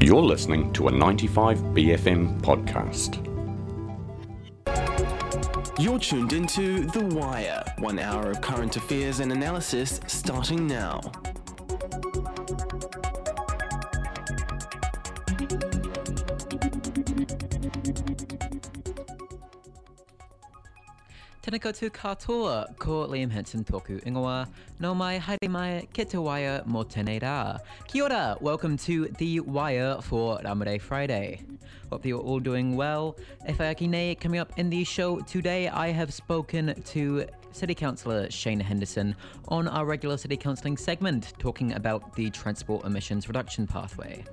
You're listening to a 95BFM podcast. You're tuned into The Wire, one hour of current affairs and analysis starting now. Tēnā koutou katoa, ko Liam Henson tōku ingoa, no mai haere mai ki te wire mō tēnei rā. Kia ora, welcome to The Wire for Ramaday Friday. Hope you're all doing well. E whai aki nei, coming up in the show today, I have spoken to City Councillor Shane Henderson on our regular City Councilling segment, talking about the transport emissions reduction pathway.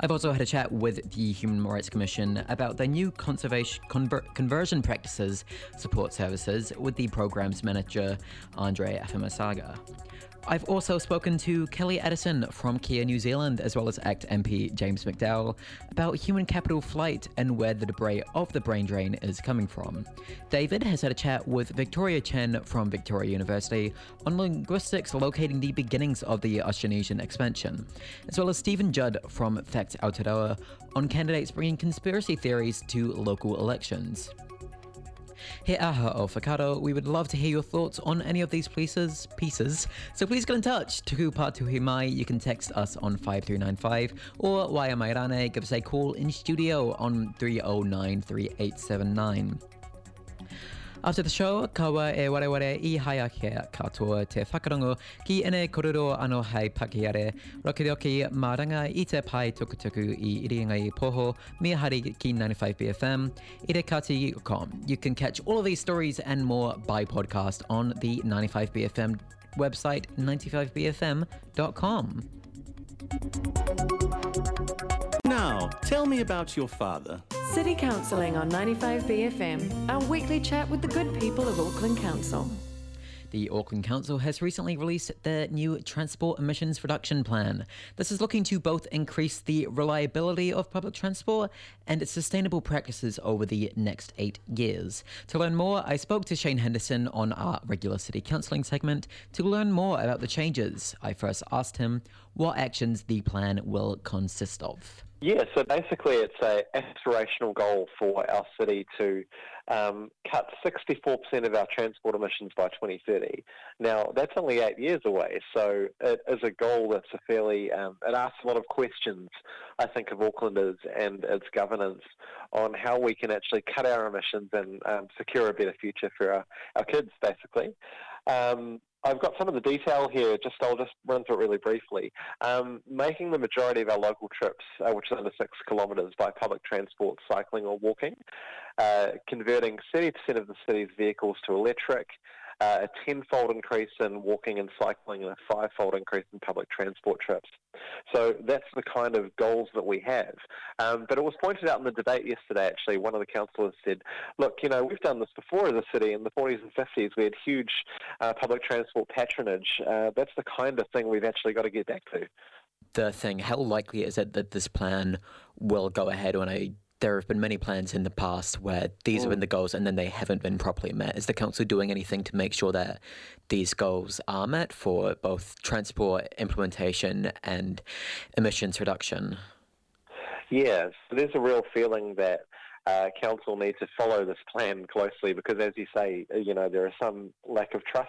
I've also had a chat with the Human Rights Commission about their new conservation conver- conversion practices support services with the program's manager Andre Afamasaga. I've also spoken to Kellie Addison from Kea New Zealand, as well as ACT MP James McDowall, about human capital flight and where the debris of the brain drain is coming from. David has had a chat with Victoria Chen from Victoria University on linguistics locating the beginnings of the Austronesian expansion, as well as Stephen Judd from Facts Aotearoa on candidates bringing conspiracy theories to local elections. He aha o Whakaaro, we would love to hear your thoughts on any of these pieces, pieces. So please get in touch. Tuku Patuhi Mai, you can text us on 5395 or Waya Mairane, give us a call in studio on 309 3879. After the show, kawa e wareware i haia ke katoa te whakarongo ki ene kororo ano hei pakiare, rokirioki maranga i te pai tukutuku i irianga i poho, mia hari ki 95BFM, irekati.com. You can catch all of these stories and more by podcast on the 95BFM website, 95bfm.com. Now, tell me about your father. City Counselling on 95BFM, our weekly chat with the good people of Auckland Council. The Auckland Council has recently released their new transport emissions reduction plan. This is looking to both increase the reliability of public transport and its sustainable practices over the next eight years. To learn more, I spoke to Shane Henderson on our regular city counselling segment to learn more about the changes. I first asked him what actions the plan will consist of. Yeah, so basically it's a aspirational goal for our city to um, cut 64% of our transport emissions by 2030. Now, that's only eight years away, so it is a goal that's a fairly, um, it asks a lot of questions, I think, of Aucklanders and its governance on how we can actually cut our emissions and um, secure a better future for our, our kids, basically. Um, I've got some of the detail here. Just I'll just run through it really briefly. Um, making the majority of our local trips, uh, which is under six kilometres, by public transport, cycling or walking. Uh, converting 70% of the city's vehicles to electric. Uh, a tenfold increase in walking and cycling, and a fivefold increase in public transport trips. So that's the kind of goals that we have. Um, but it was pointed out in the debate yesterday, actually, one of the councillors said, look, you know, we've done this before as a city. In the 40s and 50s, we had huge uh, public transport patronage. Uh, that's the kind of thing we've actually got to get back to. The thing, how likely is it that this plan will go ahead on a there have been many plans in the past where these have been mm. the goals and then they haven't been properly met. Is the council doing anything to make sure that these goals are met for both transport implementation and emissions reduction? Yes, there's a real feeling that uh, council need to follow this plan closely because, as you say, you know there is some lack of trust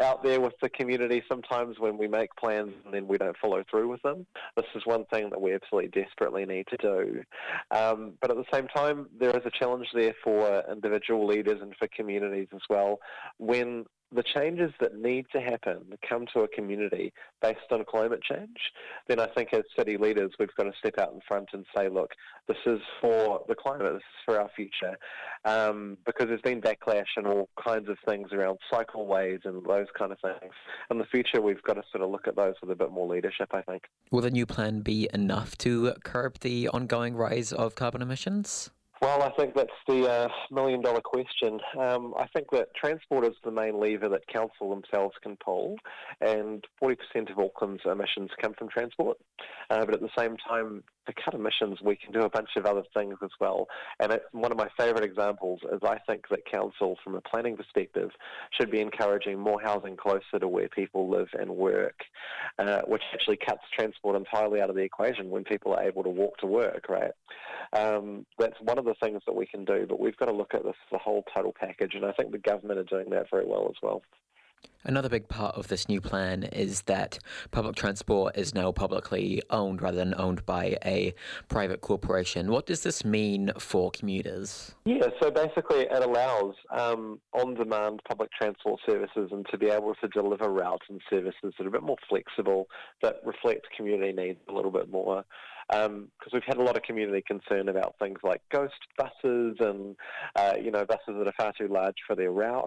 out there with the community sometimes when we make plans and then we don't follow through with them. This is one thing that we absolutely desperately need to do. Um, but at the same time, there is a challenge there for individual leaders and for communities as well when the changes that need to happen come to a community based on climate change, then I think as city leaders we've got to step out in front and say, look, this is for the climate, this is for our future, um, because there's been backlash and all kinds of things around cycleways and those kind of things. In the future, we've got to sort of look at those with a bit more leadership, I think. Will the new plan be enough to curb the ongoing rise of carbon emissions? Well, I think that's the uh, million dollar question. Um, I think that transport is the main lever that council themselves can pull, and 40% of Auckland's emissions come from transport. Uh, but at the same time, to cut emissions, we can do a bunch of other things as well. And one of my favourite examples is I think that council, from a planning perspective, should be encouraging more housing closer to where people live and work, uh, which actually cuts transport entirely out of the equation when people are able to walk to work, right? Um, that's one of the things that we can do, but we've got to look at this the whole total package, and I think the government are doing that very well as well. Another big part of this new plan is that public transport is now publicly owned rather than owned by a private corporation. What does this mean for commuters? Yeah, so basically it allows um, on demand public transport services and to be able to deliver routes and services that are a bit more flexible, that reflect community needs a little bit more because um, we've had a lot of community concern about things like ghost buses and uh, you know buses that are far too large for their route.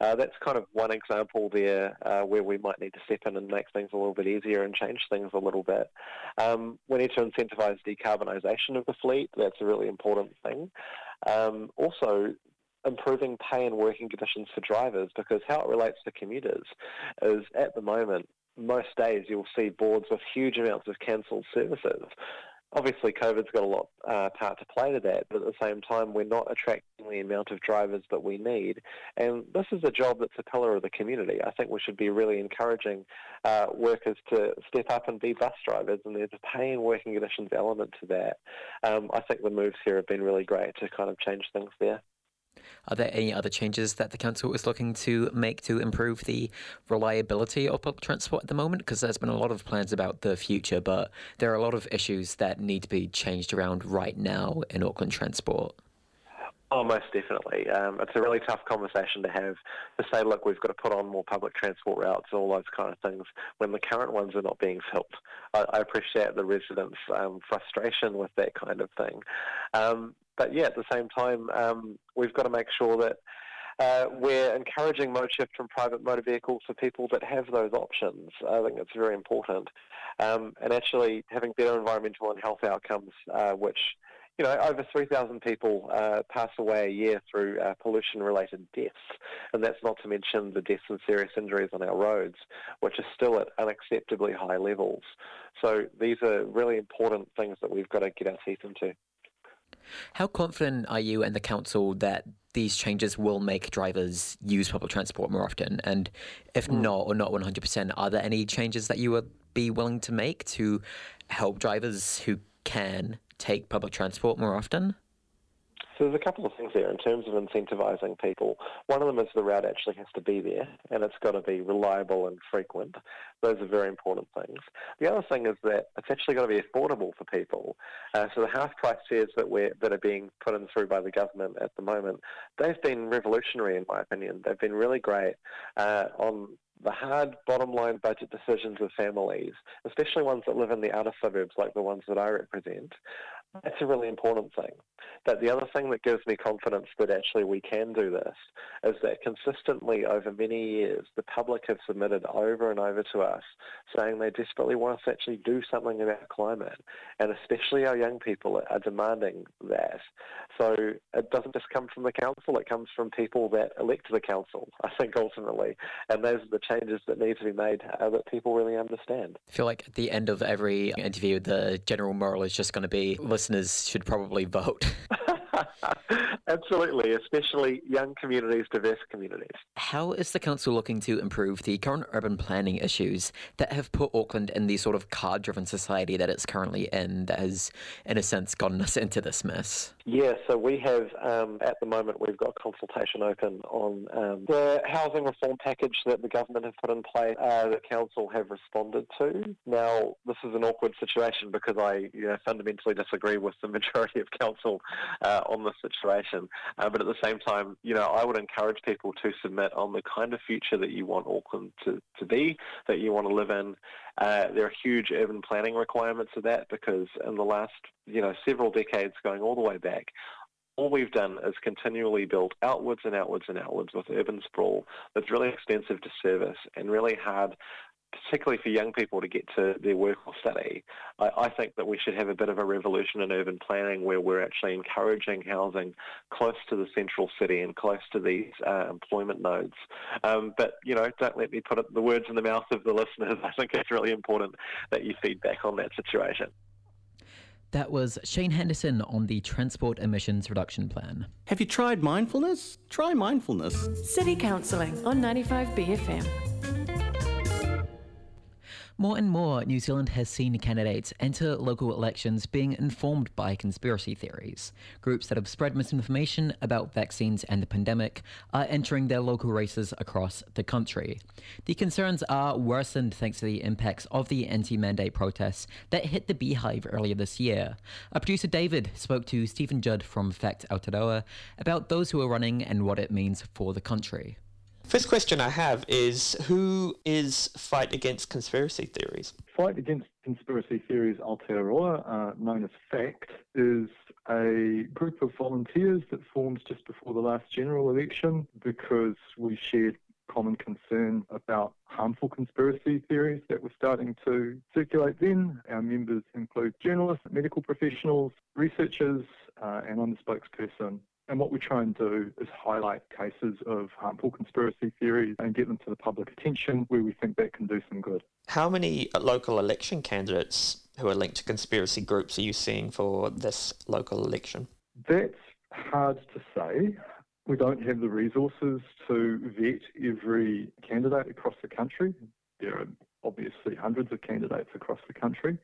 Uh, that's kind of one example there uh, where we might need to step in and make things a little bit easier and change things a little bit. Um, we need to incentivise decarbonisation of the fleet. That's a really important thing. Um, also, improving pay and working conditions for drivers because how it relates to commuters is at the moment most days you'll see boards with huge amounts of cancelled services. Obviously, COVID's got a lot uh, part to play to that, but at the same time, we're not attracting the amount of drivers that we need. And this is a job that's a pillar of the community. I think we should be really encouraging uh, workers to step up and be bus drivers, and there's a pay and working conditions element to that. Um, I think the moves here have been really great to kind of change things there. Are there any other changes that the council is looking to make to improve the reliability of public transport at the moment? Because there's been a lot of plans about the future, but there are a lot of issues that need to be changed around right now in Auckland transport. Oh, most definitely. Um, it's a really tough conversation to have to say, look, we've got to put on more public transport routes, and all those kind of things, when the current ones are not being filled. I, I appreciate the residents' um, frustration with that kind of thing. Um, but yeah, at the same time, um, we've got to make sure that uh, we're encouraging mode shift from private motor vehicles for people that have those options. I think it's very important. Um, and actually having better environmental and health outcomes, uh, which, you know, over 3,000 people uh, pass away a year through uh, pollution-related deaths. And that's not to mention the deaths and serious injuries on our roads, which are still at unacceptably high levels. So these are really important things that we've got to get our teeth into. How confident are you and the council that these changes will make drivers use public transport more often? And if mm. not, or not 100%, are there any changes that you would be willing to make to help drivers who can take public transport more often? So there's a couple of things there in terms of incentivising people. One of them is the route actually has to be there and it's got to be reliable and frequent. Those are very important things. The other thing is that it's actually got to be affordable for people. Uh, so the half price fares that we're that are being put in through by the government at the moment, they've been revolutionary in my opinion. They've been really great uh, on the hard bottom line budget decisions of families, especially ones that live in the outer suburbs like the ones that I represent, that's a really important thing. But the other thing that gives me confidence that actually we can do this is that consistently over many years, the public have submitted over and over to us saying they desperately want us to actually do something about climate. And especially our young people are demanding that. So it doesn't just come from the council, it comes from people that elect the council, I think, ultimately. And those are the changes that need to be made uh, that people really understand. I feel like at the end of every interview, the general moral is just going to be listeners should probably vote. Absolutely, especially young communities, diverse communities. How is the council looking to improve the current urban planning issues that have put Auckland in the sort of car driven society that it's currently in, that has, in a sense, gotten us into this mess? Yeah, so we have, um, at the moment, we've got consultation open on um, the housing reform package that the government have put in place uh, that council have responded to. Now, this is an awkward situation because I you know, fundamentally disagree with the majority of council uh, on this situation. Uh, but at the same time, you know, I would encourage people to submit on the kind of future that you want Auckland to, to be, that you want to live in. Uh, there are huge urban planning requirements of that because in the last, you know, several decades going all the way back, all we've done is continually build outwards and outwards and outwards with urban sprawl that's really expensive to service and really hard particularly for young people to get to their work or study, I, I, think that we should have a bit of a revolution in urban planning where we're actually encouraging housing close to the central city and close to these uh, employment nodes. Um, but, you know, don't let me put the words in the mouth of the listeners. I think it's really important that you feed back on that situation. That was Shane Henderson on the Transport Emissions Reduction Plan. Have you tried mindfulness? Try mindfulness. City Counselling on 95BFM. More and more, New Zealand has seen candidates enter local elections being informed by conspiracy theories. Groups that have spread misinformation about vaccines and the pandemic are entering their local races across the country. The concerns are worsened thanks to the impacts of the anti mandate protests that hit the Beehive earlier this year. Our producer David spoke to Stephen Judd from Fact Aotearoa about those who are running and what it means for the country. First question I have is who is Fight Against Conspiracy Theories? Fight Against Conspiracy Theories Aotearoa, uh, known as FACT, is a group of volunteers that formed just before the last general election because we shared common concern about harmful conspiracy theories that were starting to circulate then. Our members include journalists, medical professionals, researchers, uh, and I'm the spokesperson and what we try and do is highlight cases of harmful conspiracy theories and get them to the public attention where we think that can do some good. How many local election candidates who are linked to conspiracy groups are you seeing for this local election? That's hard to say. We don't have the resources to vet every candidate across the country. There are obviously hundreds of candidates across the country.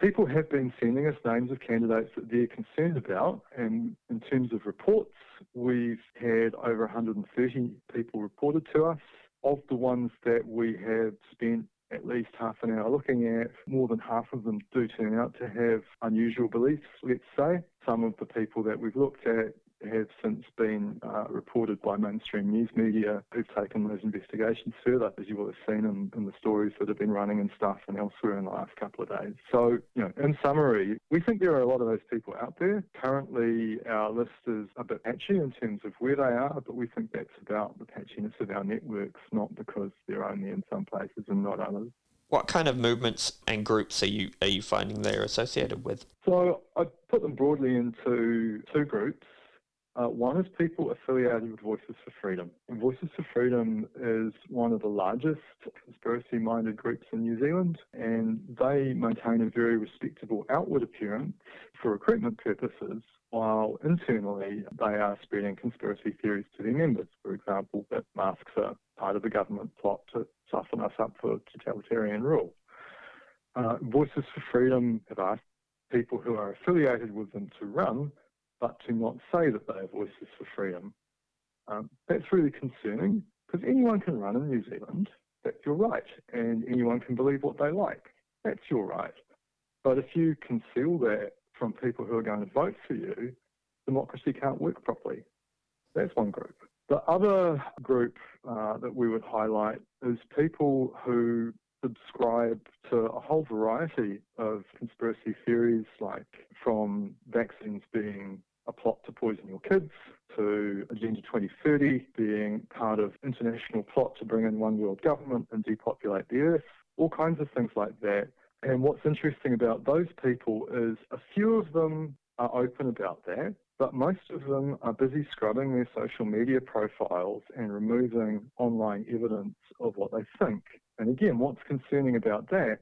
People have been sending us names of candidates that they're concerned about, and in terms of reports, we've had over 130 people reported to us. Of the ones that we have spent at least half an hour looking at, more than half of them do turn out to have unusual beliefs, let's say. Some of the people that we've looked at have since been uh, reported by mainstream news media who've taken those investigations further, as you will have seen in, in, the stories that have been running and stuff and elsewhere in the last couple of days. So, you know, in summary, we think there are a lot of those people out there. Currently, our list is a bit patchy in terms of where they are, but we think that's about the patchiness of our networks, not because they're only in some places and not others. What kind of movements and groups are you are you finding they're associated with? So I put them broadly into two groups. Uh, one is people affiliated with Voices for Freedom. And Voices for Freedom is one of the largest conspiracy minded groups in New Zealand, and they maintain a very respectable outward appearance for recruitment purposes, while internally they are spreading conspiracy theories to their members. For example, that masks are part of the government plot to soften us up for totalitarian rule. Uh, Voices for Freedom have asked people who are affiliated with them to run but to not say that they are voices for freedom. Um, that's really concerning because anyone can run in New Zealand. That's your right. And anyone can believe what they like. That's your right. But if you conceal that from people who are going to vote for you, democracy can't work properly. That's one group. The other group uh, that we would highlight is people who subscribe to a whole variety of conspiracy theories, like from vaccines being a plot to poison your kids, to Agenda 2030 being part of international plot to bring in one world government and depopulate the earth, all kinds of things like that. And what's interesting about those people is a few of them are open about that, but most of them are busy scrubbing their social media profiles and removing online evidence of what they think. And again, what's concerning about that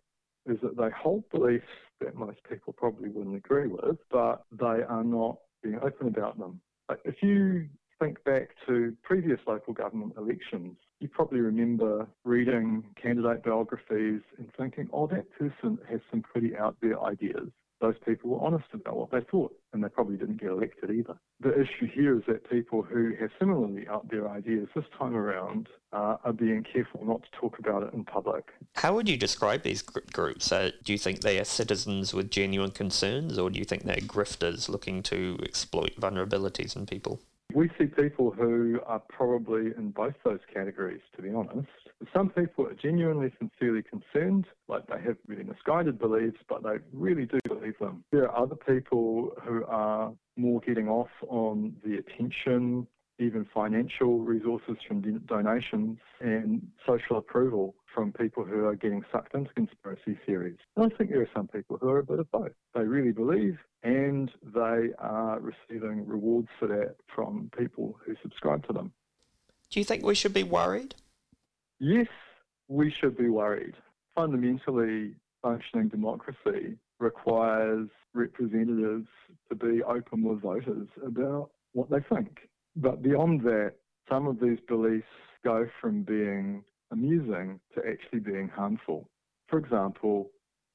is that they hold beliefs that most people probably wouldn't agree with, but they are not being open about them. If you think back to previous local government elections, you probably remember reading candidate biographies and thinking, oh, that person has some pretty out there ideas those people were honest about what they thought, and they probably didn't get elected either. The issue here is that people who have similarly out there ideas this time around uh, are being careful not to talk about it in public. How would you describe these groups? Uh, do you think they are citizens with genuine concerns, or do you think they're grifters looking to exploit vulnerabilities in people? We see people who are probably in both those categories, to be honest. Some people are genuinely, sincerely concerned, like they have really misguided beliefs, but they really do believe them. There are other people who are more getting off on the attention, even financial resources from donations, and social approval from people who are getting sucked into conspiracy theories. And I think there are some people who are a bit of both. They really believe and they are receiving rewards for that from people who subscribe to them. Do you think we should be worried? Yes, we should be worried. Fundamentally, functioning democracy requires representatives to be open with voters about what they think. But beyond that, some of these beliefs go from being amusing to actually being harmful. For example,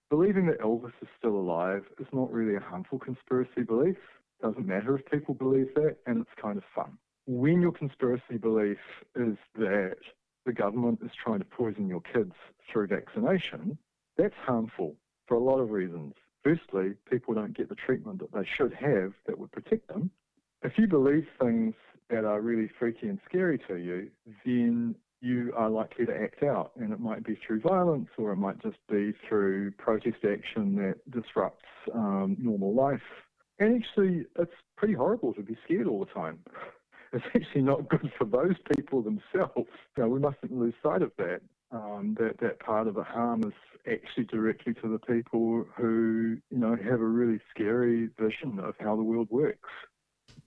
believing that Elvis is still alive is not really a harmful conspiracy belief. Doesn't matter if people believe that, and it's kind of fun. When your conspiracy belief is that the government is trying to poison your kids through vaccination, that's harmful for a lot of reasons. Firstly, people don't get the treatment that they should have that would protect them. If you believe things that are really freaky and scary to you, then you are likely to act out. And it might be through violence or it might just be through protest action that disrupts um, normal life. And actually, it's pretty horrible to be scared all the time. It's actually not good for those people themselves. Know, we mustn't lose sight of that. Um, that that part of the harm is actually directly to the people who you know have a really scary vision of how the world works.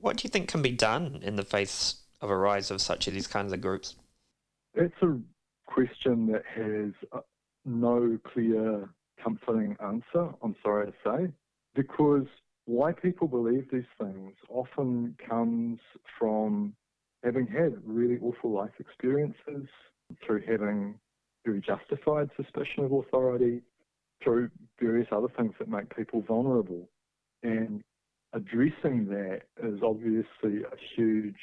What do you think can be done in the face of a rise of such of these kinds of groups? It's a question that has uh, no clear, comforting answer, I'm sorry to say, because why people believe these things often comes from having had really awful life experiences, through having very justified suspicion of authority, through various other things that make people vulnerable. And addressing that is obviously a huge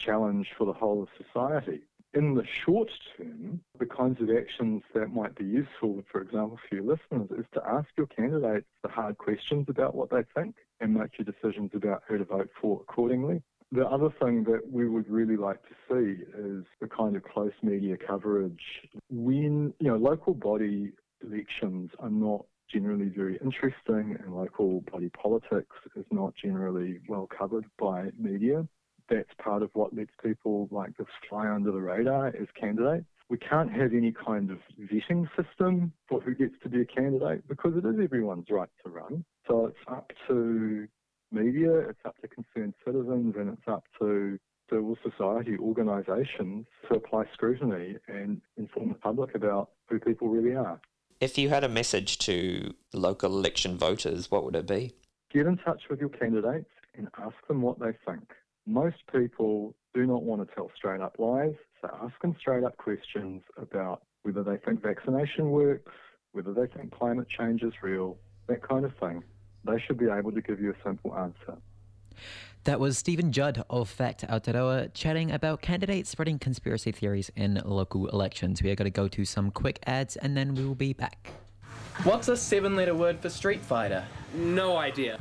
challenge for the whole of society. In the short term, the kinds of actions that might be useful, for example, for your listeners, is to ask your candidates the hard questions about what they think and make your decisions about who to vote for accordingly. The other thing that we would really like to see is the kind of close media coverage when, you know, local body elections are not generally very interesting and local body politics is not generally well covered by media that's part of what lets people like this fly under the radar as candidates. We can't have any kind of vetting system for who gets to be a candidate because it is everyone's right to run. So it's up to media, it's up to concerned citizens, and it's up to civil society organisations to apply scrutiny and inform the public about who people really are. If you had a message to local election voters, what would it be? Get in touch with your candidates and ask them what they think most people do not want to tell straight up lies, so ask them straight up questions about whether they think vaccination works, whether they think climate change is real, that kind of thing. They should be able to give you a simple answer. That was Stephen Judd of Fact Aotearoa chatting about candidates spreading conspiracy theories in local elections. We are going to go to some quick ads and then we will be back. What's a seven letter word for Street Fighter? No idea.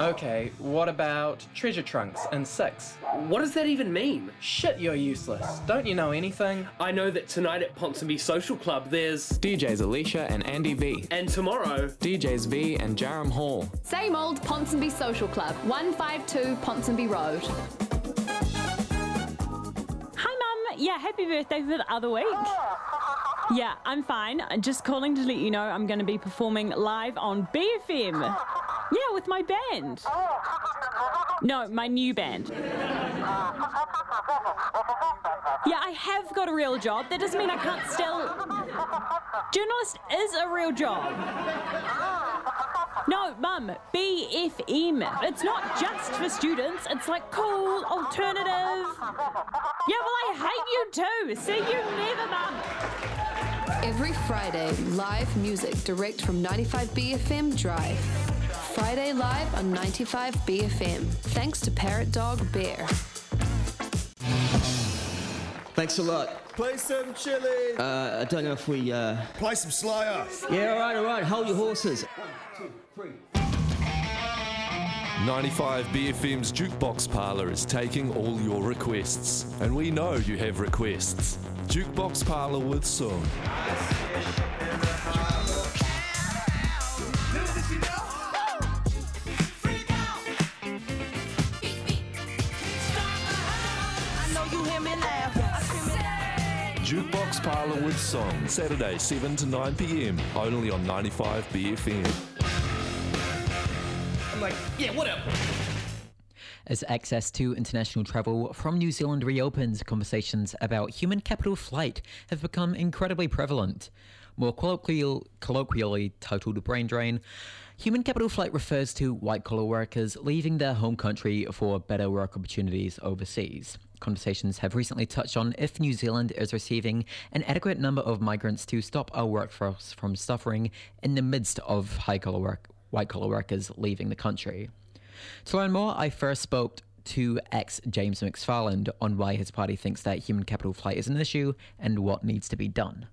Okay, what about treasure trunks and six? What does that even mean? Shit, you're useless. Don't you know anything? I know that tonight at Ponsonby Social Club there's DJs Alicia and Andy V. And tomorrow, DJs V and Jaram Hall. Same old Ponsonby Social Club, 152 Ponsonby Road. Hi, Mum. Yeah, happy birthday for the other week. Yeah, I'm fine. Just calling to let you know I'm going to be performing live on BFM. Yeah, with my band. No, my new band. Yeah, I have got a real job. That doesn't mean I can't still. Journalist is a real job. No, Mum, BFM. It's not just for students, it's like cool, alternative. Yeah, well, I hate you too. See you never, Mum. Every Friday, live music direct from 95BFM Drive. Friday live on 95 BFM. Thanks to Parrot Dog Bear. Thanks a lot. Play some chili. Uh, I don't know if we. Uh... Play some Slayer. Yeah, all right, all right. Hold your horses. One, two, three. 95 BFM's Jukebox Parlour is taking all your requests. And we know you have requests. Jukebox Parlour with Song. Parlour with Song, Saturday 7 to 9 pm, only on 95 BFM. I'm like, yeah, whatever. As access to international travel from New Zealand reopens, conversations about human capital flight have become incredibly prevalent. More colloquial, colloquially titled Brain Drain, Human capital flight refers to white collar workers leaving their home country for better work opportunities overseas. Conversations have recently touched on if New Zealand is receiving an adequate number of migrants to stop our workforce from suffering in the midst of high collar work, white collar workers leaving the country. To learn more, I first spoke to ACT's James McDowall on why his party thinks that human capital flight is an issue and what needs to be done.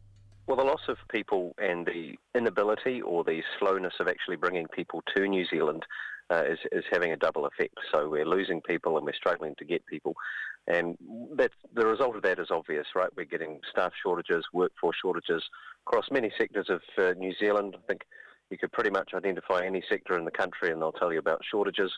Well, the loss of people and the inability or the slowness of actually bringing people to New Zealand uh, is, is having a double effect. So we're losing people and we're struggling to get people. And the result of that is obvious, right? We're getting staff shortages, workforce shortages across many sectors of uh, New Zealand. I think you could pretty much identify any sector in the country and they'll tell you about shortages.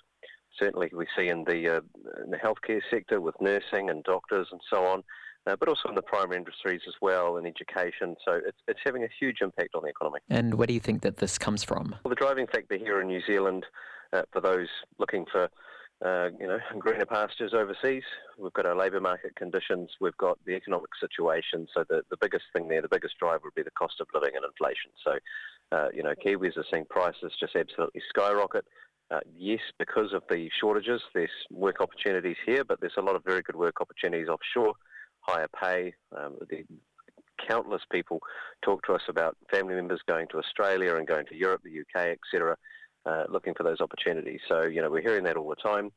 Certainly, we see in the, uh, in the healthcare sector with nursing and doctors and so on uh, but also in the primary industries as well and education. So it's, it's having a huge impact on the economy. And where do you think that this comes from? Well, the driving factor here in New Zealand, uh, for those looking for uh, you know, greener pastures overseas. We've got our labour market conditions. We've got the economic situation. So the, the biggest thing there, the biggest driver would be the cost of living and inflation. So, uh, you know, Kiwis are seeing prices just absolutely skyrocket. Uh, yes, because of the shortages, there's work opportunities here, but there's a lot of very good work opportunities offshore higher pay. Um, the countless people talk to us about family members going to Australia and going to Europe, the UK, etc., uh, looking for those opportunities. So, you know, we're hearing that all the time.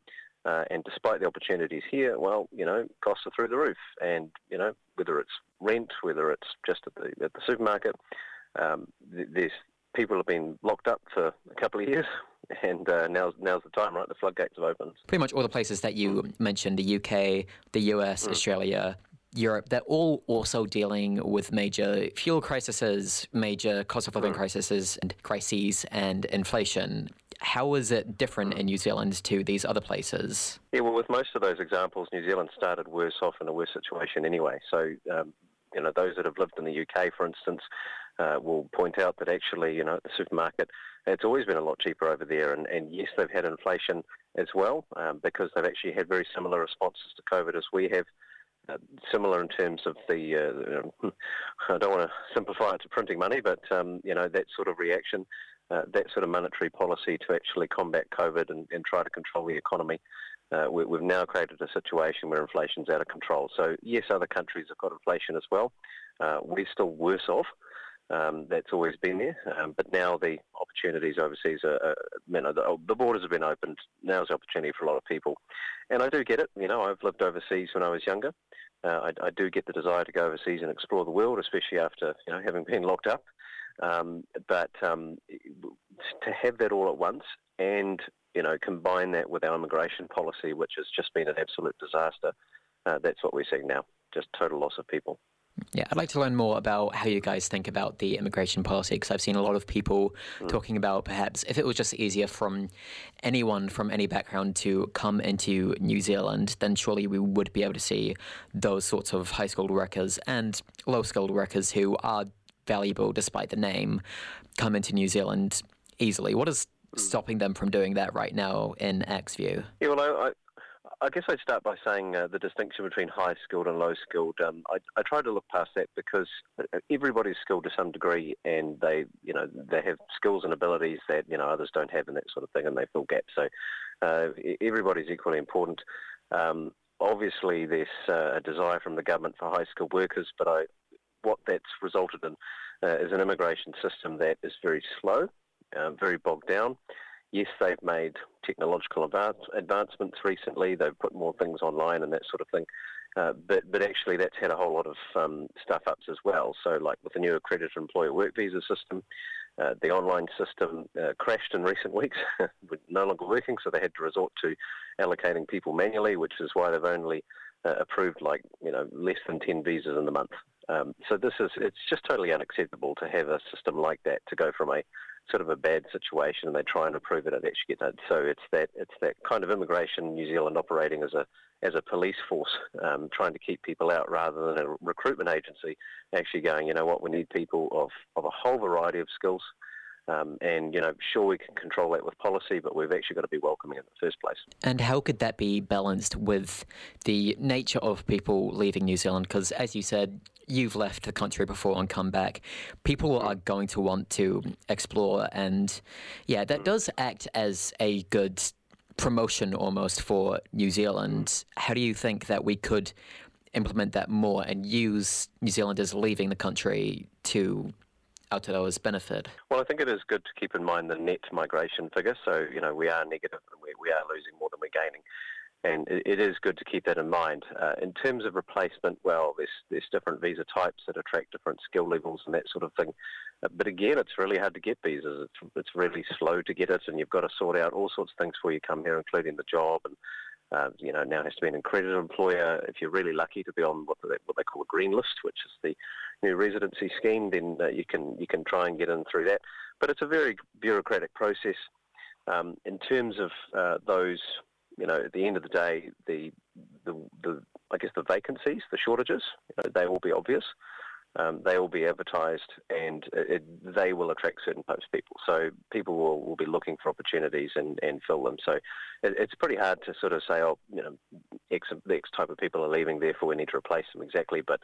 Uh, and despite the opportunities here, well, you know, costs are through the roof. And, you know, whether it's rent, whether it's just at the, at the supermarket, um, there's people have been locked up for a couple of years, and uh, now's now's the time, right? The floodgates have opened. Pretty much all the places that you mentioned: the UK, the US, mm. Australia, Europe, they're all also dealing with major fuel crises, major cost of living mm. crises, and crises and inflation. How is it different in New Zealand to these other places? Yeah, well, with most of those examples, New Zealand started worse off in a worse situation anyway. So, um, you know, those that have lived in the UK, for instance, uh, will point out that actually, you know, the supermarket, it's always been a lot cheaper over there. And, and yes, they've had inflation as well um, because they've actually had very similar responses to COVID as we have. Similar in terms of the, uh, I don't want to simplify it to printing money, but um, you know that sort of reaction, uh, that sort of monetary policy to actually combat COVID and, and try to control the economy. Uh, we, have now created a situation where inflation's out of control. So yes, other countries have got inflation as well. Uh, we're still worse off. Um, that's always been there, um, but now the opportunities overseas are, are you know, the, the, borders have been opened. Now's the opportunity for a lot of people, and I do get it. You know, I've lived overseas when I was younger. Uh, I, I, do get the desire to go overseas and explore the world, especially after you know having been locked up. Um, but um, to have that all at once and you know combine that with our immigration policy, which has just been an absolute disaster, uh, that's what we're seeing now. Just total loss of people. Yeah, I'd like to learn more about how you guys think about the immigration policy because I've seen a lot of people mm. talking about perhaps if it was just easier from anyone from any background to come into New Zealand, then surely we would be able to see those sorts of high skilled workers and low skilled workers who are valuable despite the name come into New Zealand easily. What is mm. stopping them from doing that right now in ACT's view? Yeah, well, I, I guess I'd start by saying uh, the distinction between high skilled and low skilled. Um, I, I try to look past that because uh, everybody's skilled to some degree, and they, you know, they have skills and abilities that you know others don't have, and that sort of thing, and they fill gaps. So uh, everybody's equally important. Um, obviously, there's uh, a desire from the government for high skilled workers, but I, what that's resulted in uh, is an immigration system that is very slow, uh, very bogged down yes, they've made technological advance, advancements recently. They've put more things online and that sort of thing. Uh, but but actually, that's had a whole lot of um, stuff ups as well. So, like with the new accredited employer work visa system, uh, the online system uh, crashed in recent weeks, no longer working. So they had to resort to allocating people manually, which is why they've only uh, approved like you know less than ten visas in the month. Um, so this is it's just totally unacceptable to have a system like that to go from a sort of a bad situation and they try and improve it, it actually get done. So it's that it's that kind of immigration New Zealand operating as a as a police force, um, trying to keep people out rather than a recruitment agency actually going, you know what, we need people of, of a whole variety of skills. Um, and you know, sure we can control that with policy, but we've actually got to be welcoming in the first place. And how could that be balanced with the nature of people leaving New Zealand? Because as you said, you've left the country before and come back, people are going to want to explore. And yeah, that does act as a good promotion almost for New Zealand. How do you think that we could implement that more and use New Zealanders leaving the country to Aotearoa's benefit? Well, I think it is good to keep in mind the net migration figure. So, you know, we are negative and we, we are losing more than we're gaining. And it, it is good to keep that in mind. Uh, in terms of replacement, well, there's, there's different visa types that attract different skill levels and that sort of thing. Uh, but again, it's really hard to get visas. It's, it's really slow to get it, and you've got to sort out all sorts of things before you come here, including the job and uh, you know, now has to be an accredited employer. If you're really lucky to be on what they, what they call a green list, which is the new residency scheme, then uh, you can you can try and get in through that. But it's a very bureaucratic process. Um, in terms of uh, those, you know, at the end of the day, the, the the I guess the vacancies, the shortages, you know, they will be obvious um, they will be advertised and it, they will attract certain types of people. So people will, will be looking for opportunities and, and fill them. So it, it's pretty hard to sort of say, oh, you know, X, X type of people are leaving, therefore we need to replace them exactly. But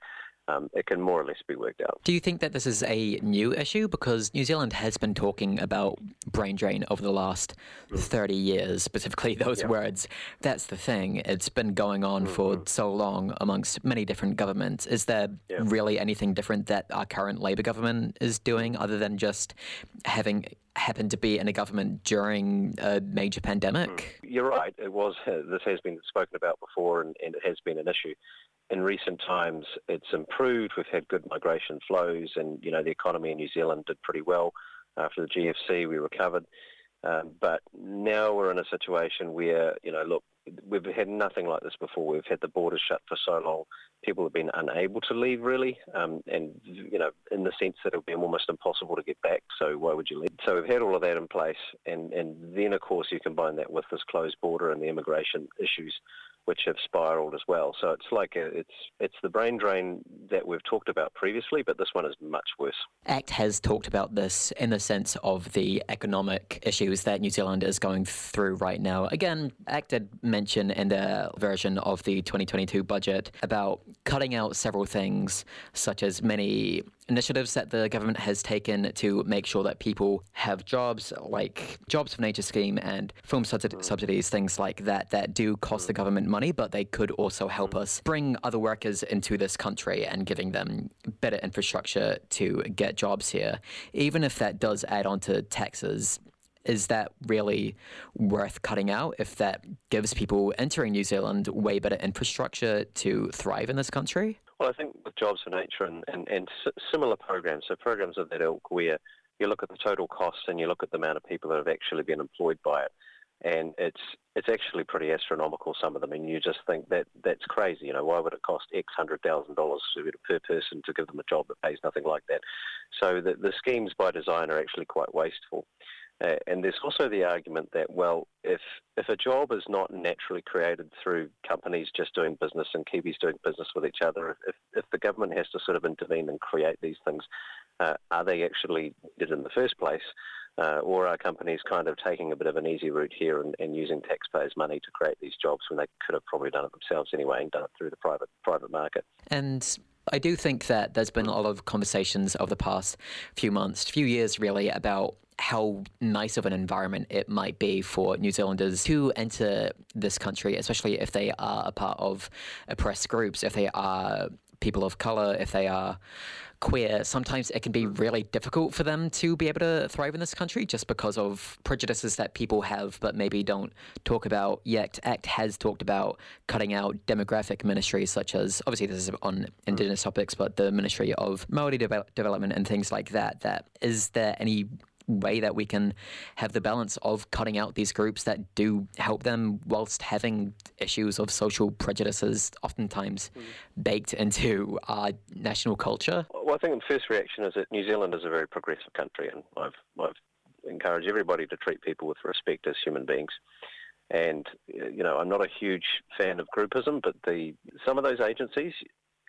um, it can more or less be worked out. Do you think that this is a new issue? Because New Zealand has been talking about brain drain over the last 30 years, specifically those yeah. words. That's the thing. It's been going on mm-hmm. for so long amongst many different governments. Is there yeah. really anything different that our current Labour government is doing other than just having happened to be in a government during a major pandemic? Mm. You're right. It was. This has been spoken about before, and, and, it has been an issue in recent times it's improved. We've had good migration flows, and you know the economy in New Zealand did pretty well after the GFC. We recovered, um, but now we're in a situation where you know, look, we've had nothing like this before. We've had the borders shut for so long. People have been unable to leave really, um, and you know, in the sense that it'll be almost impossible to get back. So why would you leave? So we've had all of that in place, and and then of course you combine that with this closed border and the immigration issues which have spiraled as well. So it's like a, it's it's the brain drain that we've talked about previously, but this one is much worse. ACT has talked about this in the sense of the economic issues that New Zealand is going through right now. Again, ACT did mention in their version of the 2022 budget about cutting out several things, such as many initiatives that the government has taken to make sure that people have jobs, like Jobs for Nature scheme and film mm. subsidies, things like that, that do cost the mm. government money, but they could also help mm. us bring other workers into this country and giving them better infrastructure to get jobs here. Even if that does add on to taxes, is that really worth cutting out if that gives people entering New Zealand way better infrastructure to thrive in this country? Well, I think with Jobs for Nature and, and, and similar programs, so programs of that ilk where you look at the total costs and you look at the amount of people that have actually been employed by it, and it's it's actually pretty astronomical. Some of them, and you just think that that's crazy. You know, why would it cost X hundred thousand dollars per person to give them a job that pays nothing like that? So the, the schemes by design are actually quite wasteful. Uh, and there's also the argument that, well, if if a job is not naturally created through companies just doing business and Kiwis doing business with each other, if, if the government has to sort of intervene and create these things, uh, are they actually did in the first place? Uh, or are companies kind of taking a bit of an easy route here and, and, using taxpayers' money to create these jobs when they could have probably done it themselves anyway and done it through the private private market? And I do think that there's been a lot of conversations over the past few months, few years really, about how nice of an environment it might be for New Zealanders to enter this country, especially if they are a part of oppressed groups, if they are people of color, if they are queer, sometimes it can be really difficult for them to be able to thrive in this country just because of prejudices that people have but maybe don't talk about yet. ACT has talked about cutting out demographic ministries such as, obviously this is on Indigenous topics, but the Ministry of Māori de- Development and things like that. That is there any way that we can have the balance of cutting out these groups that do help them whilst having issues of social prejudices oftentimes mm. baked into our national culture? Well, I think the first reaction is that New Zealand is a very progressive country, and I've, I've encouraged everybody to treat people with respect as human beings. And you know, I'm not a huge fan of groupism, but the some of those agencies,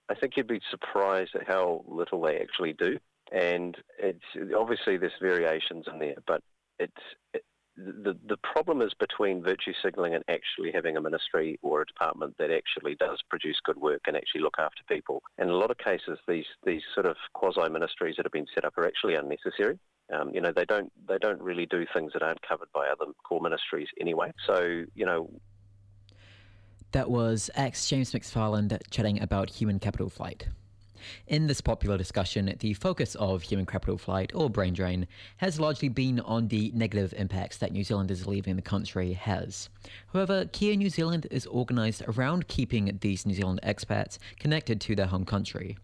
I think you'd be surprised at how little they actually do and it's obviously there's variations in there, but it's it, the, the problem is between virtue signalling and actually having a ministry or a department that actually does produce good work and actually look after people. In a lot of cases, these, these sort of quasi-ministries that have been set up are actually unnecessary. Um, you know, they don't they don't really do things that aren't covered by other core ministries anyway. So, you know, That was ACT's James McDowall chatting about human capital flight. In this popular discussion, the focus of human capital flight, or brain drain, has largely been on the negative impacts that New Zealanders leaving the country has. However, Kea New Zealand is organised around keeping these New Zealand expats connected to their home country.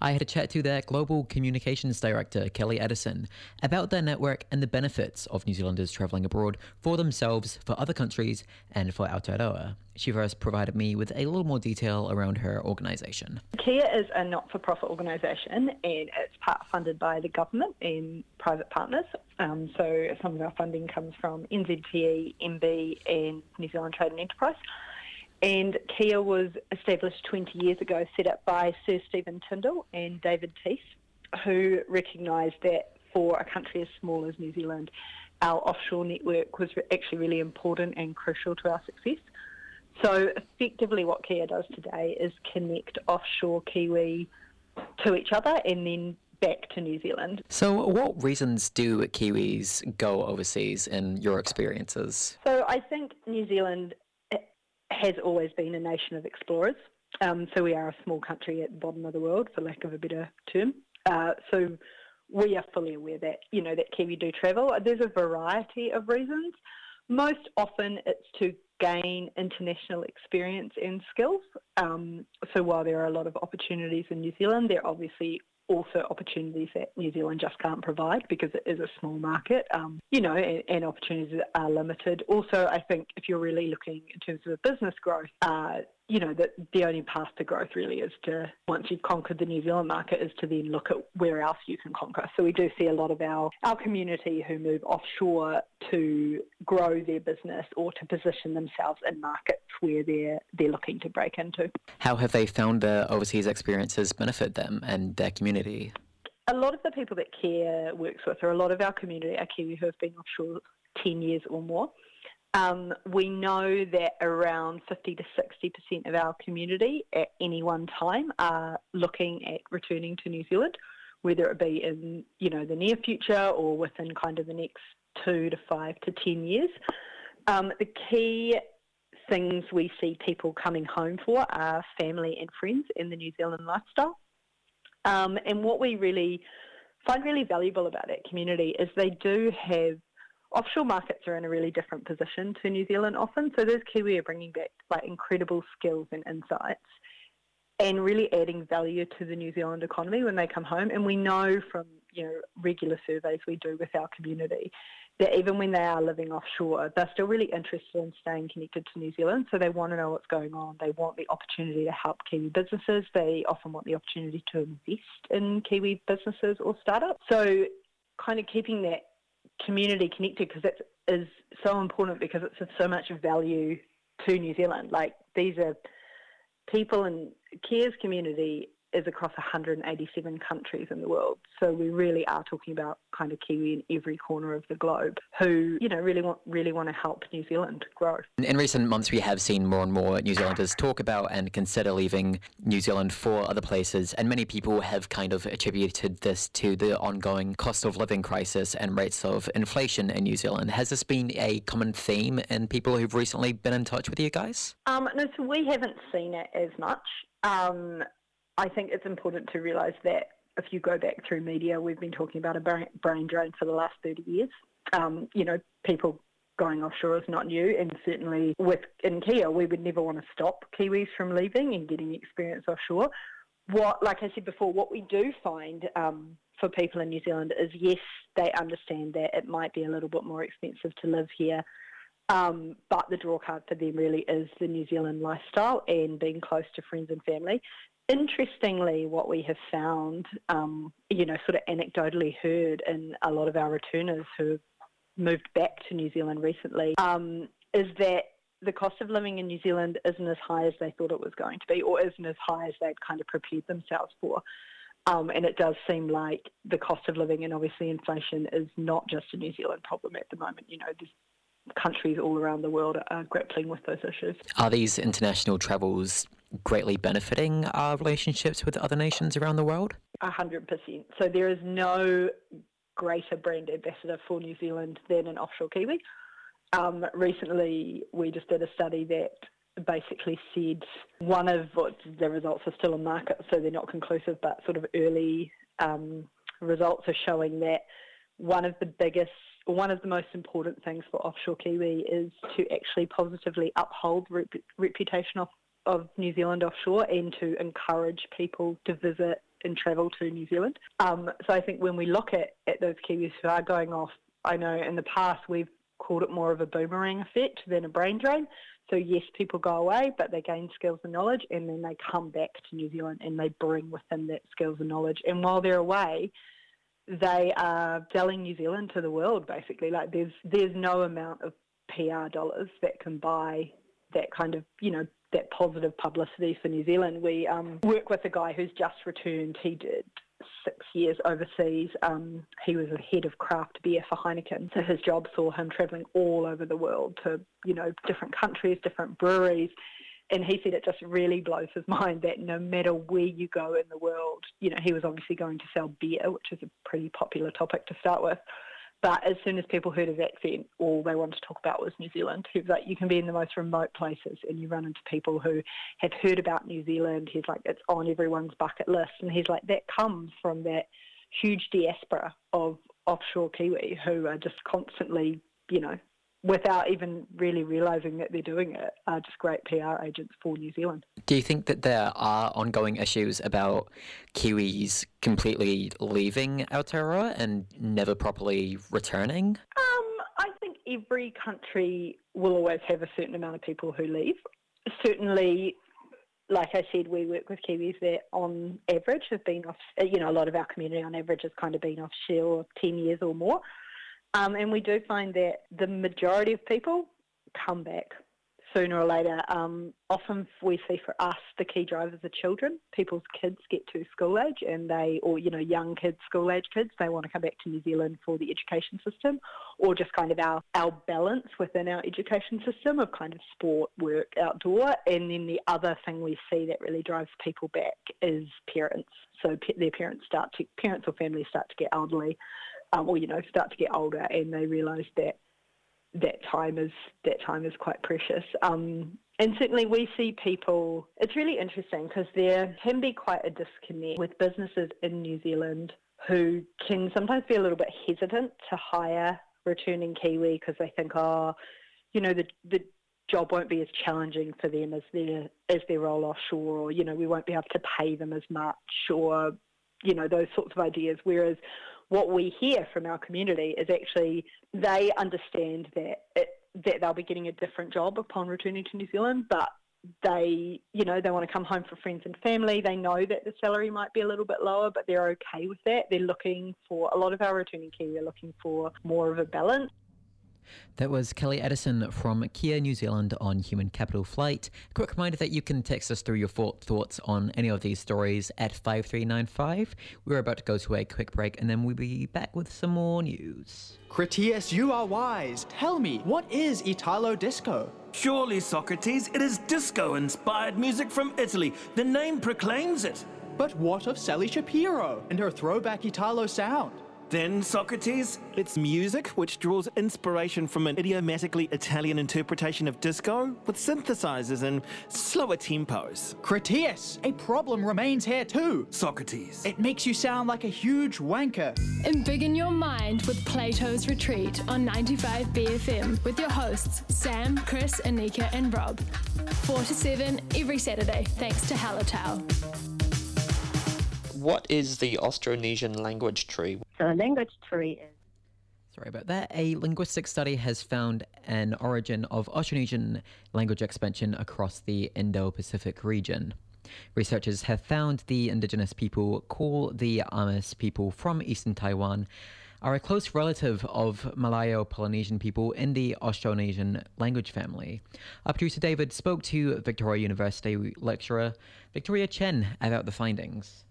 I had a chat to their global communications director, Kellie Addison, about their network and the benefits of New Zealanders travelling abroad for themselves, for other countries, and for Aotearoa. She first provided me with a little more detail around her organisation. Kea is a not-for-profit organisation and it's part funded by the government and private partners. Um, so some of our funding comes from NZTE, MB and New Zealand Trade and Enterprise. And Kea was established 20 years ago, set up by Sir Stephen Tindall and David Teece, who recognised that for a country as small as New Zealand, our offshore network was actually really important and crucial to our success. So effectively what Kea does today is connect offshore Kiwi to each other and then back to New Zealand. So, what reasons do Kiwis go overseas in your experiences? So I think New Zealand has always been a nation of explorers. Um, so we are a small country at the bottom of the world, for lack of a better term. Uh, so we are fully aware that you know that Kiwi do travel. There's a variety of reasons. Most often, it's to gain international experience and skills. Um, so while there are a lot of opportunities in New Zealand, there are obviously also opportunities that New Zealand just can't provide because it is a small market, um, you know, and, and, opportunities are limited. Also, I think if you're really looking in terms of business growth, uh, you know, that the only path to growth really is to, once you've conquered the New Zealand market, is to then look at where else you can conquer. So we do see a lot of our, our community who move offshore to grow their business or to position themselves in markets where they're, they're looking to break into. How have they found their overseas experiences benefit them and their community? A lot of the people that Kea works with, or a lot of our community, are Kiwi who have been offshore 10 years or more. Um, we know that around 50 to 60% of our community at any one time are looking at returning to New Zealand, whether it be in you know the near future or within kind of the next two to five to 10 years. Um, the key things we see people coming home for are family and friends in the New Zealand lifestyle. Um, and what we really find really valuable about that community is they do have offshore markets are in a really different position to New Zealand often. So those Kiwi are bringing back like incredible skills and insights and really adding value to the New Zealand economy when they come home. And we know from you know regular surveys we do with our community that even when they are living offshore, they're still really interested in staying connected to New Zealand. So they want to know what's going on. They want the opportunity to help Kiwi businesses. They often want the opportunity to invest in Kiwi businesses or startups. So kind of keeping that community connected because that is so important because it's of so much value to New Zealand. Like these are people in Kea's community is across 187 countries in the world. So we really are talking about kind of Kiwi in every corner of the globe who, you know, really want really want to help New Zealand grow. In recent months, we have seen more and more New Zealanders talk about and consider leaving New Zealand for other places, and many people have kind of attributed this to the ongoing cost of living crisis and rates of inflation in New Zealand. Has this been a common theme in people who've recently been in touch with you guys? Um, no, so we haven't seen it as much. Um, I think it's important to realise that if you go back through media, we've been talking about a brain drain for the last 30 years. Um, you know, people going offshore is not new, and certainly with in Kea, we would never want to stop Kiwis from leaving and getting experience offshore. What, like I said before, what we do find um, for people in New Zealand is yes, they understand that it might be a little bit more expensive to live here. Um, but the draw card for them really is the New Zealand lifestyle and being close to friends and family interestingly, what we have found, um, you know, sort of anecdotally heard in a lot of our returners who have moved back to New Zealand recently, um, is that the cost of living in New Zealand isn't as high as they thought it was going to be, or isn't as high as they'd kind of prepared themselves for. Um, and it does seem like the cost of living and obviously inflation is not just a New Zealand problem at the moment. You know, countries all around the world are grappling with those issues. Are these international travels greatly benefiting our relationships with other nations around the world? A hundred percent. So there is no greater brand ambassador for New Zealand than an offshore Kiwi. Um, recently, we just did a study that basically said one of what the results are still on market, so they're not conclusive, but sort of early um, results are showing that one of the biggest one of the most important things for offshore Kiwi is to actually positively uphold rep- reputation of, of New Zealand offshore and to encourage people to visit and travel to New Zealand. Um, so I think when we look at, at those Kiwis who are going off, I know in the past we've called it more of a boomerang effect than a brain drain. So yes, people go away, but they gain skills and knowledge, and then they come back to New Zealand and they bring with them that skills and knowledge. And while they're away, they are selling New Zealand to the world. Basically, like there's there's no amount of PR dollars that can buy that kind of you know that positive publicity for New Zealand. We um, work with a guy who's just returned. He did six years overseas. Um, he was the head of craft beer for Heineken. So his job saw him travelling all over the world to, you know, different countries, different breweries. And he said it just really blows his mind that no matter where you go in the world, you know, he was obviously going to sell beer, which is a pretty popular topic to start with. But as soon as people heard his accent, all they wanted to talk about was New Zealand. He was like, you can be in the most remote places and you run into people who have heard about New Zealand. He's like, it's on everyone's bucket list. And he's like, that comes from that huge diaspora of offshore Kiwi who are just constantly, you know, without even really realising that they're doing it, are just great PR agents for New Zealand. Do you think that there are ongoing issues about Kiwis completely leaving Aotearoa and never properly returning? Um, I think every country will always have a certain amount of people who leave. Certainly, like I said, we work with Kiwis that on average have been off, you know, a lot of our community on average has kind of been offshore 10 years or more. Um, and we do find that the majority of people come back sooner or later. Um, often we see for us the key drivers are children. People's kids get to school age and they, or you know, young kids, school age kids, they want to come back to New Zealand for the education system, or just kind of our our balance within our education system of kind of sport, work, outdoor. And then the other thing we see that really drives people back is parents. So p- their parents start to parents or families start to get elderly um, or you know start to get older and they realise that that time is that time is quite precious. Um, and certainly we see people. It's really interesting because there can be quite a disconnect with businesses in New Zealand who can sometimes be a little bit hesitant to hire returning Kiwi because they think, oh, you know, the the job won't be as challenging for them as their as their role offshore, or you know, we won't be able to pay them as much, or you know, those sorts of ideas. Whereas what we hear from our community is actually they understand that it, that they'll be getting a different job upon returning to New Zealand, but they, you know, they want to come home for friends and family. They know that the salary might be a little bit lower, but they're okay with that. They're looking for a lot of our returning Kiwi are looking for more of a balance. That was Kellie Addison from Kea New Zealand on Human Capital Flight. A quick reminder that you can text us through your thoughts on any of these stories at 5395. We're about to go to a quick break and then we'll be back with some more news. Critias, you are wise. Tell me, what is Italo Disco? Surely, Socrates, it is disco inspired music from Italy. The name proclaims it. But what of Sally Shapiro and her throwback Italo sound? Then, Socrates, it's music which draws inspiration from an idiomatically Italian interpretation of disco with synthesizers and slower tempos. Critias, a problem remains here too. Socrates. It makes you sound like a huge wanker. Embiggen your mind with Plato's Retreat on 95 BFM with your hosts Sam, Chris, Anika, and Rob. 4 to 7 every Saturday, thanks to Hallertau. What is the Austronesian language tree? So a language tree is Sorry about that. A linguistic study has found an origin of Austronesian language expansion across the Indo Pacific region. Researchers have found the indigenous people call the Amis people from eastern Taiwan are a close relative of Malayo Polynesian people in the Austronesian language family. Our producer David spoke to Victoria University lecturer Victoria Chen about the findings.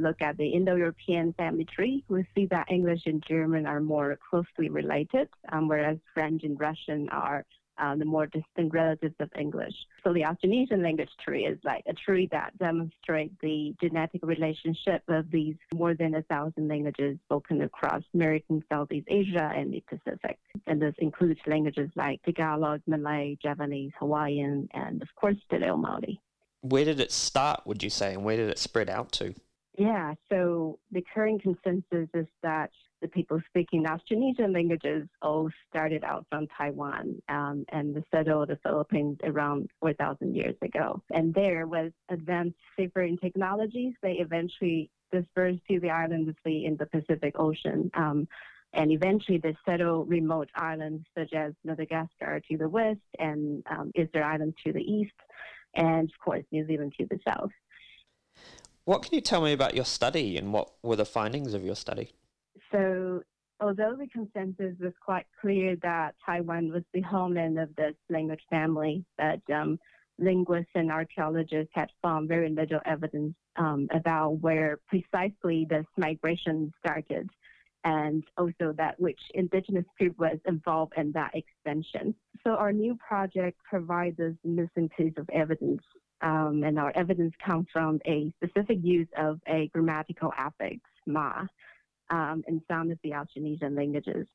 Look at the Indo-European family tree, we see that English and German are more closely related, um, whereas French and Russian are uh, the more distant relatives of English. So the Austronesian language tree is like a tree that demonstrates the genetic relationship of these more than a thousand languages spoken across American, Southeast Asia, and the Pacific. And this includes languages like Tagalog, Malay, Javanese, Hawaiian, and of course, Te Maori. Where did it start, would you say, and where did it spread out to? Yeah, so the current consensus is that the people speaking Austronesian languages all started out from Taiwan um, and settled the Philippines around 4,000 years ago. And there, with advanced seafaring technologies, they eventually dispersed to the islands in the Pacific Ocean. Um, and eventually they settled remote islands such as Madagascar to the west and um, Easter Island to the east, and of course New Zealand to the south. What can you tell me about your study and what were the findings of your study? So, although the consensus was quite clear that Taiwan was the homeland of this language family, but um, linguists and archaeologists had found very little evidence um, about where precisely this migration started and also that which indigenous group was involved in that expansion. So our new project provides us missing piece of evidence um, and our evidence comes from a specific use of a grammatical affix, ma, um, in some of the Austronesian languages.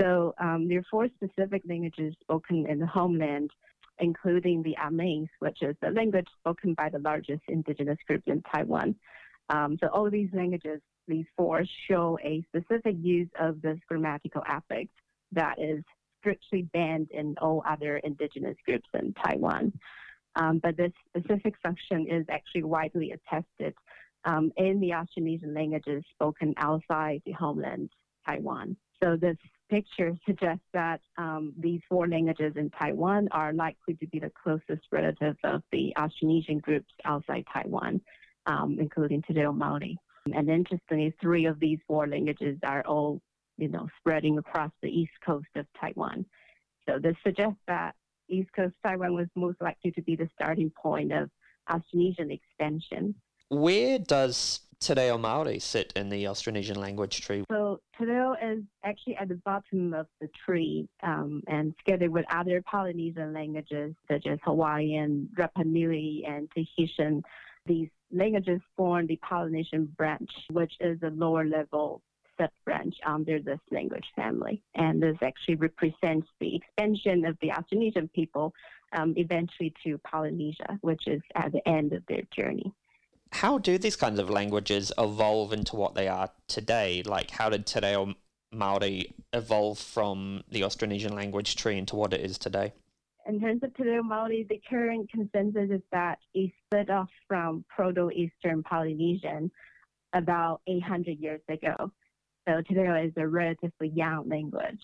So um, there are four specific languages spoken in the homeland, including the Amis, which is the language spoken by the largest indigenous group in Taiwan. Um, so all these languages, these four, show a specific use of this grammatical affix that is strictly banned in all other indigenous groups in Taiwan. Um, but this specific function is actually widely attested um, in the Austronesian languages spoken outside the homeland, Taiwan. So this picture suggests that um, these four languages in Taiwan are likely to be the closest relatives of the Austronesian groups outside Taiwan, um, including Te Reo Maori. And interestingly, three of these four languages are all, you know, spreading across the east coast of Taiwan. So this suggests that East Coast Taiwan was most likely to be the starting point of Austronesian expansion. Where does Te Reo Maori sit in the Austronesian language tree? So Te Reo is actually at the bottom of the tree, um, and together with other Polynesian languages such as Hawaiian, Rapa Nui, and Tahitian, these languages form the Polynesian branch, which is a lower level sub-branch under this language family. And this actually represents the expansion of the Austronesian people um, eventually to Polynesia, which is at the end of their journey. How do these kinds of languages evolve into what they are today? Like, how did Te Reo Maori evolve from the Austronesian language tree into what it is today? In terms of Te Reo Maori, the current consensus is that it split off from Proto-Eastern Polynesian about 800 years ago. So Te is a relatively young language.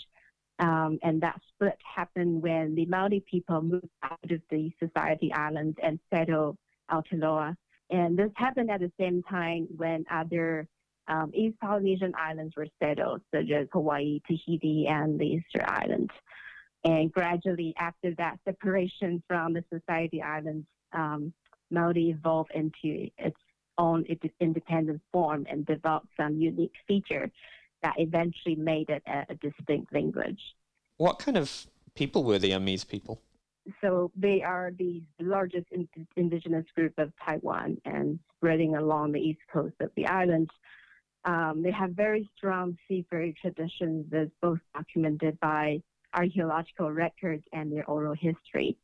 Um, and that split happened when the Maori people moved out of the Society Islands and settled Aotearoa. And this happened at the same time when other um, East Polynesian islands were settled, such as Hawaii, Tahiti, and the Easter Islands. And gradually, after that separation from the Society Islands, um, Maori evolved into its own independent form and developed some unique features that eventually made it a, a distinct language. What kind of people were the Amis people? So they are the largest in- indigenous group of Taiwan and spreading along the east coast of the island. Um, they have very strong seafaring traditions that's both documented by archaeological records and their oral history.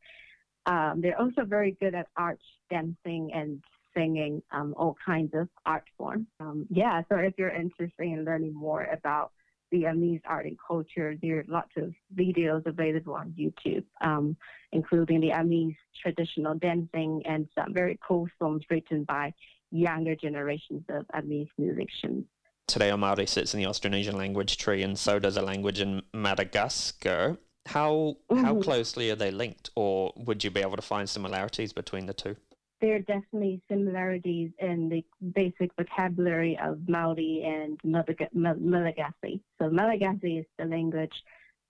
Um, they're also very good at art, dancing, and singing, um, all kinds of art forms. Um, yeah, so if you're interested in learning more about the Amis art and culture, there are lots of videos available on YouTube, um, including the Amis traditional dancing and some very cool songs written by younger generations of Amis musicians. Today, Reo Maori sits in the Austronesian language tree, and so does a language in Madagascar. How mm-hmm. how closely are they linked, or would you be able to find similarities between the two? There are definitely similarities in the basic vocabulary of Maori and Malagasy. So Malagasy is the language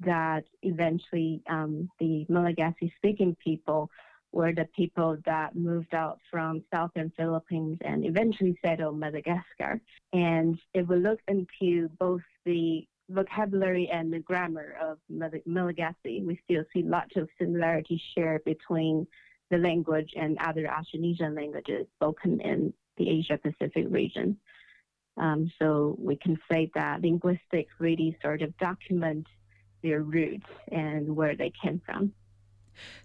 that eventually um, the Malagasy-speaking people were the people that moved out from southern Philippines and eventually settled Madagascar. And if we look into both the vocabulary and the grammar of Malagasy, we still see lots of similarities shared between the language and other Austronesian languages spoken in the Asia Pacific region. Um, so we can say that linguistics really sort of document their roots and where they came from.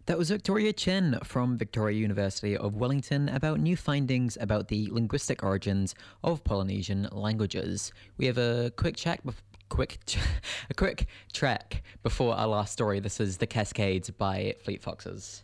That was Victoria Chen from Victoria University of Wellington about new findings about the linguistic origins of Polynesian languages. We have a quick check. Quick, a quick track before our last story. This is "The Cascades" by Fleet Foxes.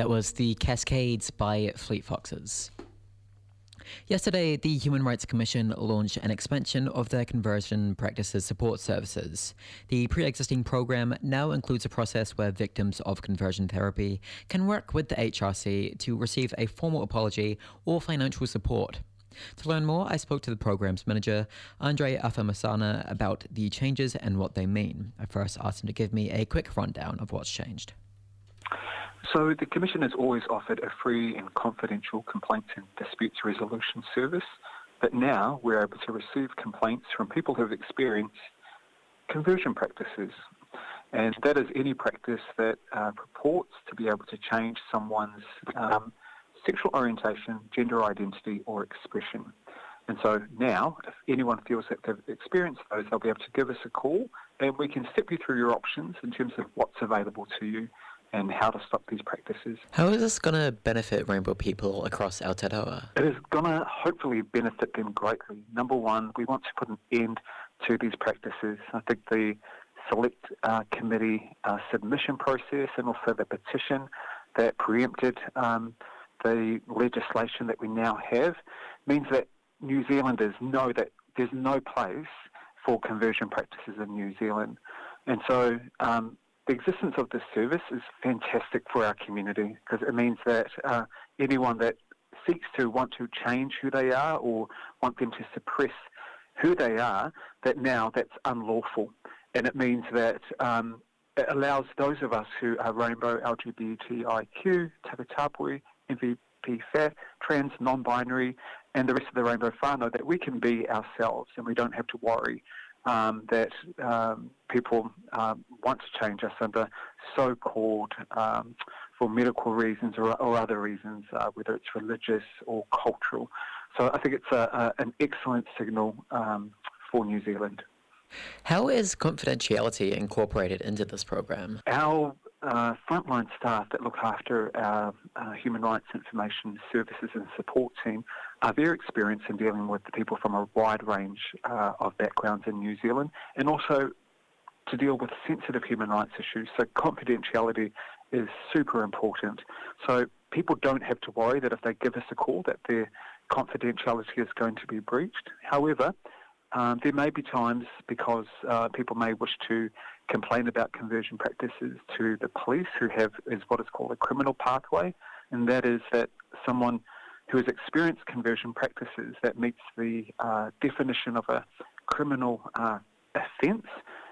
That was The Cascades by Fleet Foxes. Yesterday, the Human Rights Commission launched an expansion of their conversion practices support services. The pre existing program now includes a process where victims of conversion therapy can work with the HRC to receive a formal apology or financial support. To learn more, I spoke to the program's manager, Andre Afamasaga, about the changes and what they mean. I first asked him to give me a quick rundown of what's changed. So the Commission has always offered a free and confidential complaints and disputes resolution service, but now we're able to receive complaints from people who have experienced conversion practices. And that is any practice that uh, purports to be able to change someone's um, sexual orientation, gender identity, or expression. And so now, if anyone feels that they've experienced those, they'll be able to give us a call and we can step you through your options in terms of what's available to you and how to stop these practices. How is this going to benefit rainbow people across Aotearoa? It is going to hopefully benefit them greatly. Number one, we want to put an end to these practices. I think the select uh, committee uh, submission process and also the petition that preempted um, the legislation that we now have means that New Zealanders know that there's no place for conversion practices in New Zealand. And so um, the existence of this service is fantastic for our community because it means that uh, anyone that seeks to want to change who they are or want them to suppress who they are, that now that's unlawful. And it means that um, it allows those of us who are rainbow, LGBTIQ, Takatapui, MVP, FAT, trans, non-binary, and the rest of the rainbow whānau, that we can be ourselves and we don't have to worry um, that um, people um, want to change us under so-called, um, for medical reasons or, or other reasons, uh, whether it's religious or cultural. So I think it's a, a, an excellent signal um, for New Zealand. How is confidentiality incorporated into this program? Our uh, frontline staff that look after our uh, human rights information services and support team are very experience in dealing with the people from a wide range uh, of backgrounds in New Zealand and also to deal with sensitive human rights issues. So confidentiality is super important. So people don't have to worry that if they give us a call that their confidentiality is going to be breached. However, um, there may be times because uh, people may wish to complain about conversion practices to the police who have is what is called a criminal pathway, and that is that someone who has experienced conversion practices that meets the uh, definition of a criminal uh, offence,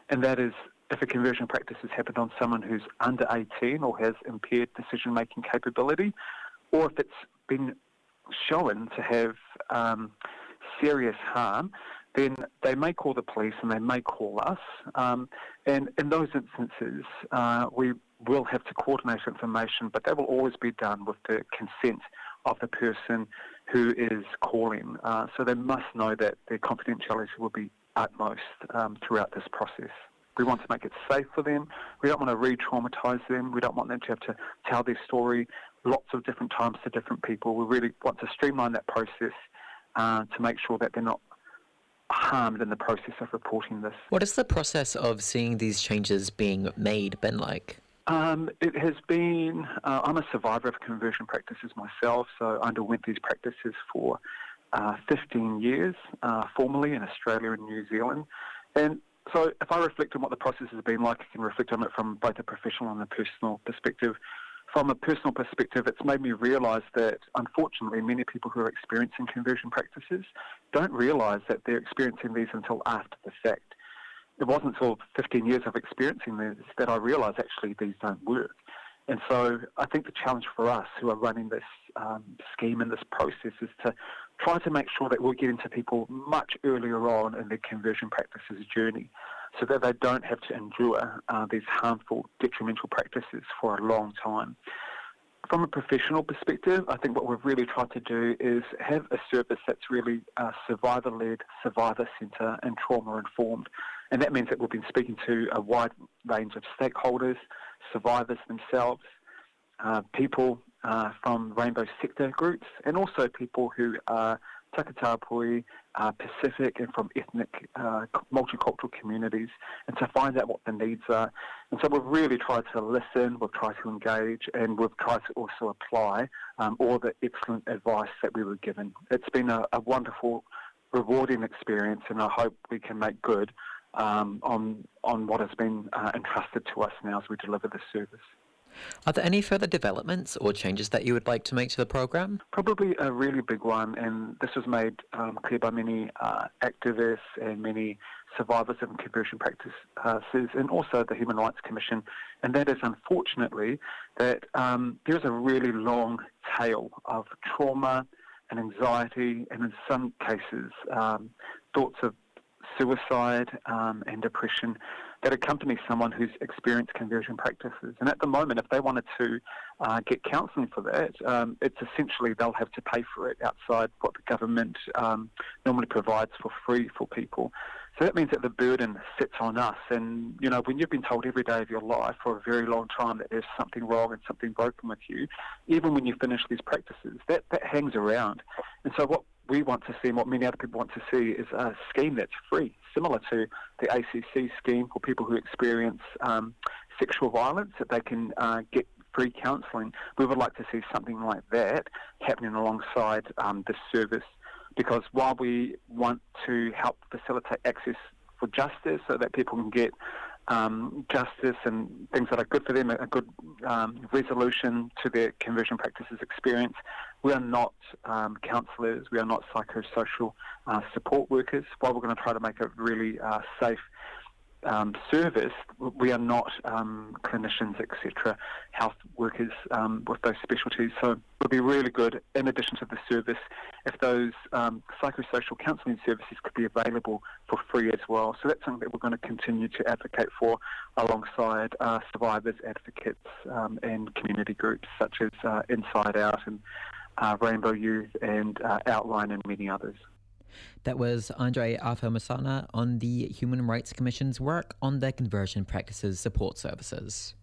and that is if a conversion practice has happened on someone who's under 18 or has impaired decision making capability, or if it's been shown to have um, serious harm, then they may call the police and they may call us. Um, and in those instances, uh, we will have to coordinate information, but that will always be done with the consent of the person who is calling. Uh, so they must know that their confidentiality will be utmost um, throughout this process. We want to make it safe for them. We don't want to re-traumatise them. We don't want them to have to tell their story lots of different times to different people. We really want to streamline that process uh, to make sure that they're not harmed in the process of reporting this. What has the process of seeing these changes being made been like? Um, it has been, uh, I'm a survivor of conversion practices myself, so I underwent these practices for uh, 15 years uh, formally in Australia and New Zealand. And so if I reflect on what the process has been like, I can reflect on it from both a professional and a personal perspective. From a personal perspective, it's made me realise that unfortunately many people who are experiencing conversion practices don't realise that they're experiencing these until after the fact. It wasn't until 15 years of experiencing this that I realised actually these don't work. And so I think the challenge for us who are running this um, scheme and this process is to try to make sure that we're getting to people much earlier on in their conversion practices journey so that they don't have to endure uh, these harmful, detrimental practices for a long time. From a professional perspective, I think what we've really tried to do is have a service that's really uh, survivor-led, survivor-centre and trauma-informed. And that means that we've been speaking to a wide range of stakeholders, survivors themselves, uh, people uh, from rainbow sector groups, and also people who are Takatapui, uh, Pacific, and from ethnic uh, multicultural communities, and to find out what the needs are. And so we've really tried to listen, we've tried to engage, and we've tried to also apply um, all the excellent advice that we were given. It's been a, a wonderful, rewarding experience, and I hope we can make good um, on on what has been uh, entrusted to us now as we deliver this service. Are there any further developments or changes that you would like to make to the program? Probably a really big one, and this was made um, clear by many uh, activists and many survivors of conversion practices, and also the Human Rights Commission, and that is unfortunately that um, there is a really long tail of trauma and anxiety, and in some cases, um, thoughts of suicide um, and depression that accompany someone who's experienced conversion practices. And at the moment, if they wanted to uh, get counselling for that, um, it's essentially they'll have to pay for it outside what the government um, normally provides for free for people. So that means that the burden sits on us. And, you know, when you've been told every day of your life for a very long time that there's something wrong and something broken with you, even when you finish these practices, that, that hangs around. And so what we want to see and what many other people want to see is a scheme that's free, similar to the ACC scheme for people who experience um, sexual violence, that they can uh, get free counselling. We would like to see something like that happening alongside um, this service because while we want to help facilitate access for justice so that people can get um, justice and things that are good for them, a good um, resolution to their conversion practices experience. We are not um, counsellors, we are not psychosocial uh, support workers. While we're going to try to make a really uh, safe um, service, we are not um, clinicians, etc., health workers um, with those specialties. So it would be really good, in addition to the service, if those um, psychosocial counselling services could be available for free as well. So that's something that we're going to continue to advocate for alongside uh, survivors, advocates, um, and community groups such as uh, Inside Out and uh, Rainbow Youth and uh, Outline and many others. That was Andre Afamasaga on the Human Rights Commission's work on their conversion practices support services.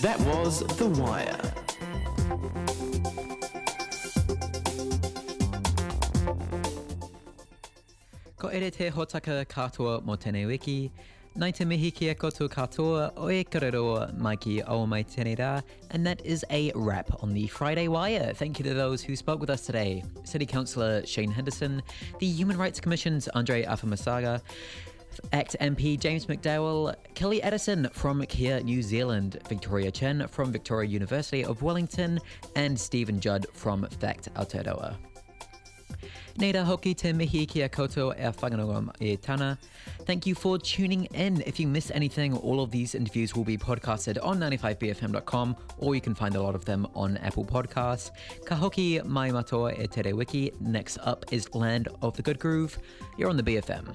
That was The Wire. Ko ere te hotaka katoa mo tēnei wiki. Nai te mihi kia koutou katoa o e kararoa mai ki o mai tēnei rā. And that is a wrap on the Friday Wire. Thank you to those who spoke with us today. City Councillor Shane Henderson, the Human Rights Commission's Andre Afamasaga, ACT MP James McDowall, Kellie Addison from Kea New Zealand, Victoria Chen from Victoria University of Wellington, and Stephen Judd from FACT Aotearoa. Neda hoki te mihi kia koto e whanganonga e tana. Thank you for tuning in. If you miss anything, all of these interviews will be podcasted on 95bfm.com or you can find a lot of them on Apple Podcasts. Ka hoki mai matoa e tere wiki. Next up is Land of the Good Groove. You're on the BFM.